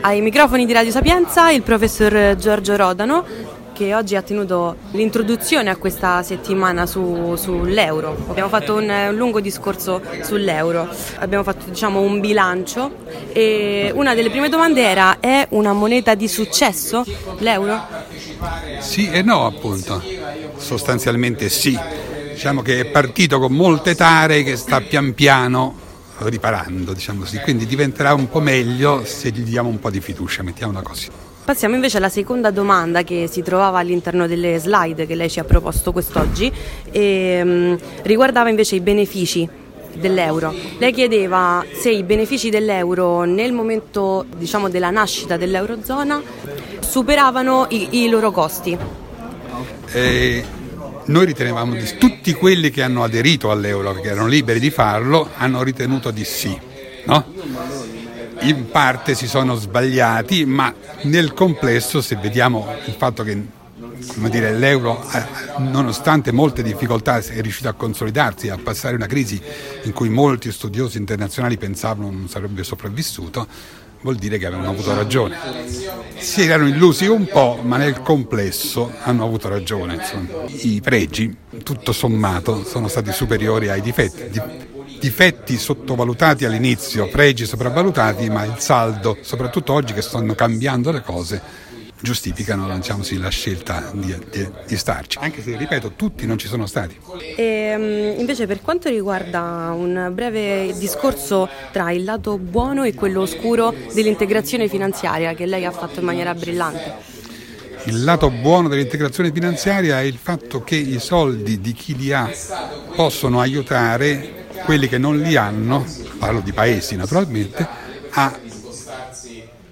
Ai microfoni di Radio Sapienza il professor Giorgio Rodano che oggi ha tenuto l'introduzione a questa settimana su, sull'euro. Abbiamo fatto un, un, lungo discorso sull'euro, abbiamo fatto diciamo, un bilancio e una delle prime domande era è una moneta di successo l'euro? Sì e no appunto, sostanzialmente sì. Diciamo che è partito con molte tare che sta pian piano riparando, diciamo così, quindi diventerà un po' meglio se gli diamo un po' di fiducia, mettiamola così. Passiamo invece alla seconda domanda che si trovava all'interno delle slide che lei ci ha proposto quest'oggi e um, riguardava invece i benefici dell'euro. Lei chiedeva se i benefici dell'euro nel momento diciamo, della nascita dell'eurozona superavano i, i loro costi. Eh, noi ritenevamo di tutti quelli che hanno aderito all'euro, che erano liberi di farlo, hanno ritenuto di sì. No? In parte si sono sbagliati, ma nel complesso, se vediamo il fatto che dire, l'euro, nonostante molte difficoltà, è riuscito a consolidarsi, a passare una crisi in cui molti studiosi internazionali pensavano non sarebbe sopravvissuto, vuol dire che avevano avuto ragione. Si erano illusi un po', ma nel complesso hanno avuto ragione. Insomma. I pregi, tutto sommato, sono stati superiori ai difetti. Difetti sottovalutati all'inizio, pregi sopravvalutati, ma il saldo, soprattutto oggi che stanno cambiando le cose, giustificano diciamo sì, la scelta di, di, di, starci, anche se ripeto tutti non ci sono stati. E, mm, invece per quanto riguarda un breve discorso tra il lato buono e quello oscuro dell'integrazione finanziaria che lei ha fatto in maniera brillante. Il lato buono dell'integrazione finanziaria è il fatto che i soldi di chi li ha possono aiutare quelli che non li hanno, parlo di paesi naturalmente, a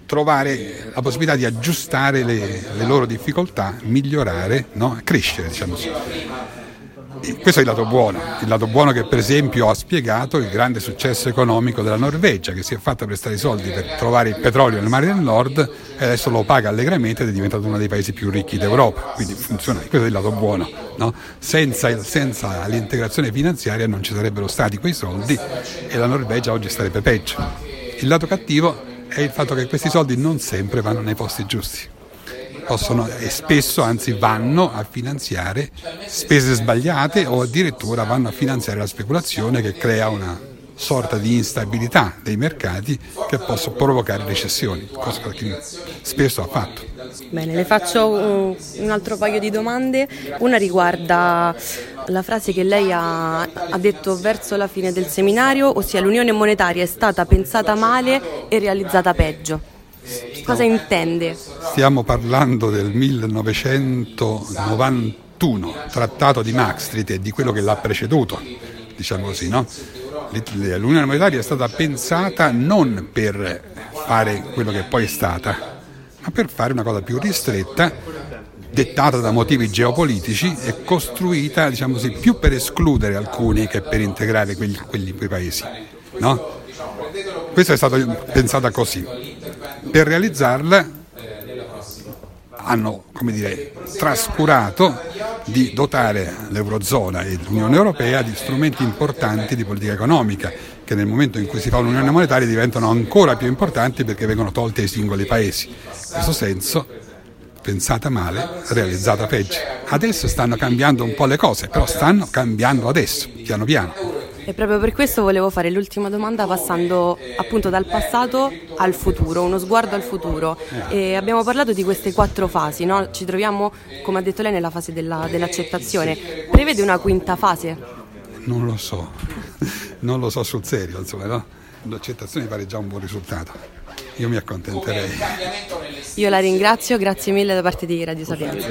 trovare la possibilità di aggiustare le, le loro difficoltà, migliorare, no? crescere, diciamo così. questo è il lato buono, il lato buono che per esempio ha spiegato il grande successo economico della Norvegia che si è fatta prestare i soldi per trovare il petrolio nel mare del nord e adesso lo paga allegramente ed è diventato uno dei paesi più ricchi d'Europa, quindi funziona, questo è il lato buono. No? Senza, senza l'integrazione finanziaria non ci sarebbero stati quei soldi e la Norvegia oggi starebbe peggio. Il lato cattivo è il fatto che questi soldi non sempre vanno nei posti giusti. Possono, e spesso anzi vanno a finanziare spese sbagliate o addirittura vanno a finanziare la speculazione che crea una sorta di instabilità dei mercati che possa provocare recessioni, cosa che spesso ha fatto. Bene, le faccio un altro paio di domande. Una riguarda la frase che lei ha, ha, detto verso la fine del seminario, ossia l'unione monetaria è stata pensata male e realizzata peggio. Cosa intende? Stiamo parlando del 1991, trattato di Maastricht e di quello che l'ha preceduto, diciamo così, no? L'unione monetaria è stata pensata non per fare quello che poi è stata, ma per fare una cosa più ristretta, dettata da motivi geopolitici e costruita diciamo così, più per escludere alcuni che per integrare quegli, quelli, quei paesi. No? Questo è stato pensato così. Per realizzarla hanno dire, trascurato di dotare l'Eurozona e l'Unione Europea di strumenti importanti di politica economica che nel momento in cui si fa un'unione monetaria diventano ancora più importanti perché vengono tolte ai singoli paesi. In questo senso, pensata male, realizzata peggio. Adesso stanno cambiando un po' le cose, però stanno cambiando adesso, piano piano. E proprio per questo volevo fare l'ultima domanda passando appunto dal passato al futuro, uno sguardo al futuro. E abbiamo parlato di queste quattro fasi, no? ci troviamo, come ha detto lei, nella fase della, dell'accettazione. Prevede una quinta fase? Non lo so, non lo so sul serio, insomma, no? L'accettazione pare già un buon risultato. Io mi accontenterei. Io la ringrazio, grazie mille da parte di Radio Sapienza.